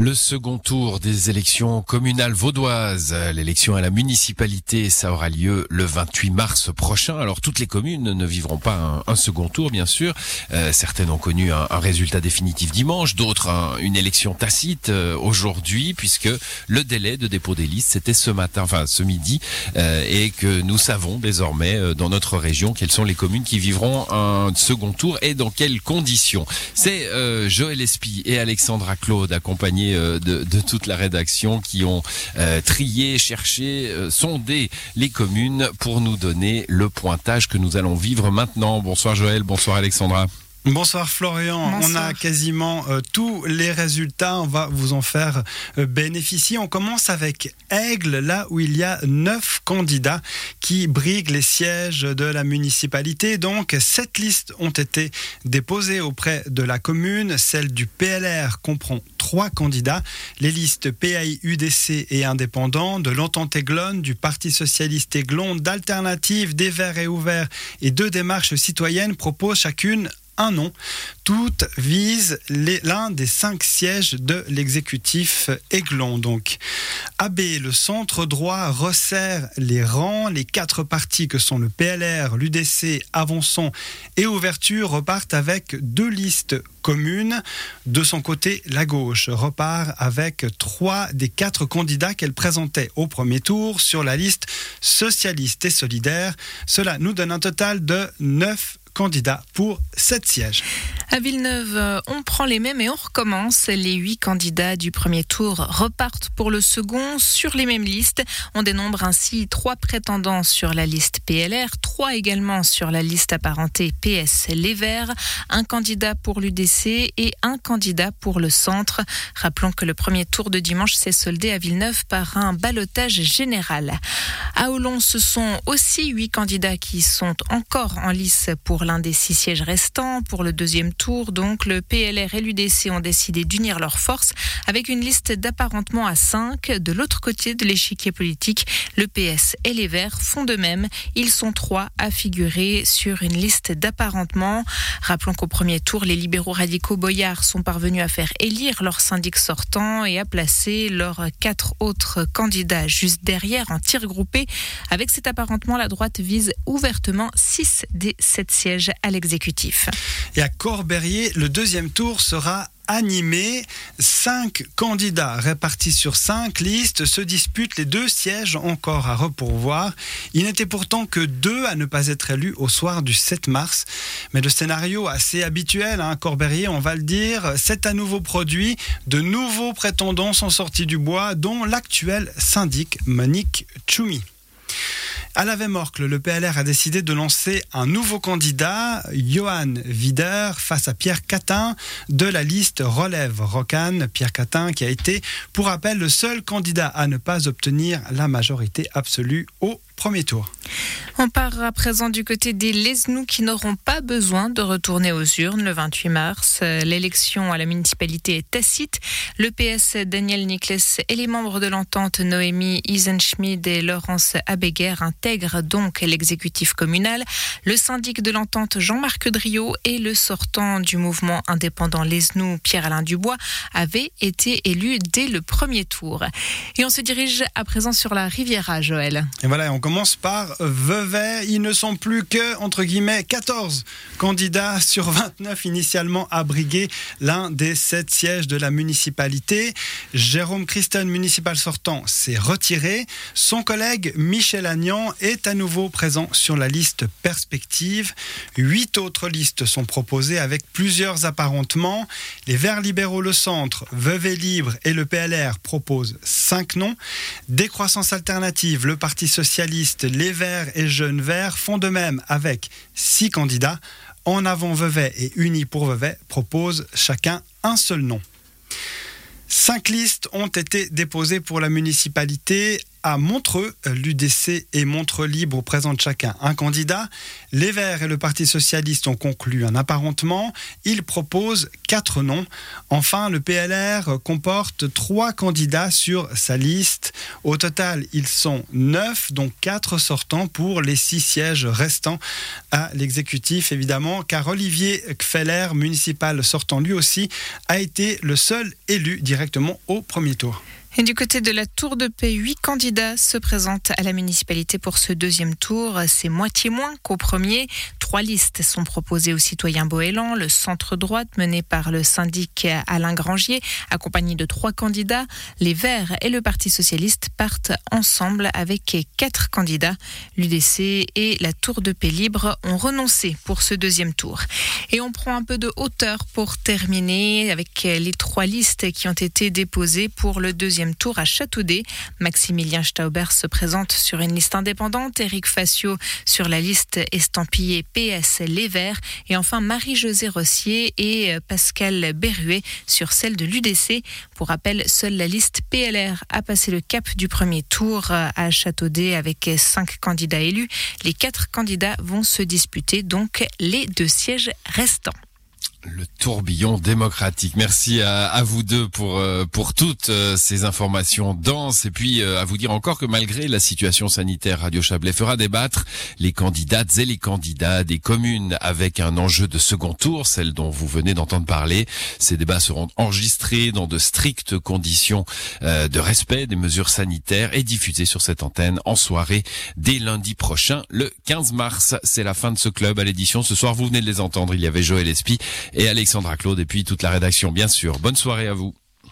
Le second tour des élections communales vaudoises, l'élection à la municipalité, ça aura lieu le 28 mars prochain. Alors toutes les communes ne vivront pas un, second tour, bien sûr. Euh, certaines ont connu un, résultat définitif dimanche, d'autres une élection tacite euh, aujourd'hui, puisque le délai de dépôt des listes c'était ce matin, enfin ce midi, euh, et que nous savons désormais dans notre région quelles sont les communes qui vivront un second tour et dans quelles conditions. C'est Joël Espy et Alexandra Claude accompagnés euh, de, toute la rédaction qui ont euh, trié, cherché, euh, sondé les communes pour nous donner le pointage que nous allons vivre maintenant. Bonsoir Joël, bonsoir Alexandra. Bonsoir Florian, on a quasiment euh, tous les résultats, on va vous en faire euh, bénéficier. On commence avec Aigle, là où il y a neuf candidats qui briguent les sièges de la municipalité. Donc sept listes ont été déposées auprès de la commune. Celle du PLR comprend trois candidats, les listes PAI, UDC et indépendants, de l'entente Aiglon, du Parti socialiste Aiglon, d'Alternative, des Verts et Ouverts et deux démarches citoyennes proposent chacune un nom. Toutes visent l'un des cinq sièges de l'exécutif Aiglon. Donc, AB, le centre droit, resserre les rangs. Les quatre partis que sont le PLR, l'UDC, Avançon et Ouverture repartent avec deux listes communes. De son côté, la gauche repart avec trois des quatre candidats qu'elle présentait au premier tour sur la liste socialiste et solidaire. Cela nous donne un total de neuf candidats pour sept sièges. À Villeneuve, euh, on prend les mêmes et on recommence. Les huit candidats du premier tour repartent pour le second sur les mêmes listes. On dénombre ainsi trois prétendants sur la liste PLR, trois également sur la liste apparentée PS Les Verts, un candidat pour l'UDC et un candidat pour le centre. Rappelons que le premier tour de dimanche s'est soldé à Villeneuve par un balotage général. À Olon, ce sont aussi huit candidats qui sont encore en lice pour l'un des six sièges restants. Pour le deuxième tour, donc, le PLR et l'UDC ont décidé d'unir leurs forces avec une liste d'apparentement à 5. De l'autre côté de l'échiquier politique, le PS et les Verts font de même. Ils sont trois à figurer sur une liste d'apparentement. Rappelons qu'au premier tour, les libéraux radicaux boyards sont parvenus à faire élire leur syndic sortant et à placer leurs quatre autres candidats juste derrière en tir groupé. Avec cet apparentement, la droite vise ouvertement 6 des 7 sièges à l'exécutif. Et à Le deuxième tour sera animé. Cinq candidats répartis sur cinq listes se disputent les deux sièges encore à repourvoir. Il n'était pourtant que deux à ne pas être élus au soir du 7 mars. Mais le scénario assez habituel hein, Corberrier, on va le dire, c'est à nouveau produit. De nouveaux prétendants sont sortis du bois, dont l'actuel syndic Monique Choumi. À la Vemorcle, le PLR a décidé de lancer un nouveau candidat, Johan Wider, face à Pierre Catin de la liste Relève Rocan. Pierre Catin qui a été, pour rappel, le seul candidat à ne pas obtenir la majorité absolue au premier tour. On part à présent du côté des Lesnous qui n'auront pas besoin de retourner aux urnes le 28 mars. L'élection à la municipalité est tacite. Le PS Daniel Niclès et les membres de l'entente Noémie Isenschmid et Laurence Abéguer intègrent donc l'exécutif communal. Le syndic de l'entente Jean-Marc Driot et le sortant du mouvement indépendant Lesnous Pierre-Alain Dubois avaient été élus dès le premier tour. Et on se dirige à présent sur la Riviera, Joël. Et voilà, on commence par Vevey. Ils ne sont plus que, entre guillemets, 14 candidats sur 29 initialement à briguer l'un des sept sièges de la municipalité. Jérôme Christen, municipal sortant, s'est retiré. Son collègue Michel Agnan est à nouveau présent sur la liste perspective. Huit autres listes sont proposées avec plusieurs apparentements. Les Verts libéraux le centre, Vevey libre et le PLR proposent cinq noms. Décroissance alternative, le Parti socialiste les Verts et Jeunes Verts font de même avec six candidats. En avant Vevey et Unis pour Vevey proposent chacun un seul nom. Cinq listes ont été déposées pour la municipalité à Montreux. L'UDC et Montreux Libre présentent chacun un candidat. Les Verts et le Parti Socialiste ont conclu un apparentement. Ils proposent quatre noms. Enfin, le PLR comporte trois candidats sur sa liste. Au total, ils sont neuf, dont quatre sortants pour les six sièges restants à l'exécutif, évidemment, car Olivier Kfeller, municipal sortant lui aussi, a été le seul élu directement au premier tour. Et du côté de la Tour de Paix, huit candidats se présentent à la municipalité pour ce deuxième tour. C'est moitié moins qu'au premier. Trois listes sont proposées aux citoyens Boélan, le centre droite mené par le syndic Alain Grangier, accompagné de trois candidats. Les Verts et le Parti socialiste partent ensemble avec quatre candidats. L'UDC et la Tour de Paix libre ont renoncé pour ce deuxième tour. Et on prend un peu de hauteur pour terminer avec les trois listes qui ont été déposées pour le deuxième tour à Châteaudet. Maximilien Stauber se présente sur une liste indépendante, Éric Facio sur la liste estampillée PS Les Verts et enfin Marie-Josée Rossier et euh, Pascal Berruet sur celle de l'UDC. Pour rappel, seule la liste PLR a passé le cap du premier tour euh, à Châteaudet avec cinq candidats élus. Les quatre candidats vont se disputer donc les deux sièges restants. Le tourbillon démocratique. Merci à, vous deux pour euh, pour toutes euh, ces informations denses et puis euh, à vous dire encore que malgré la situation sanitaire, Radio Chablais fera débattre les candidates et les candidats des communes avec un enjeu de second tour, celle dont vous venez d'entendre parler. Ces débats seront enregistrés dans de strictes conditions de respect des mesures sanitaires et diffusés sur cette antenne en soirée dès lundi prochain, le 15 mars. C'est la fin de ce club à l'édition. Ce soir, vous venez de les entendre. Il y avait Joël Espy et Alexandra Claude et puis toute la rédaction, bien sûr. Bonne soirée à vous.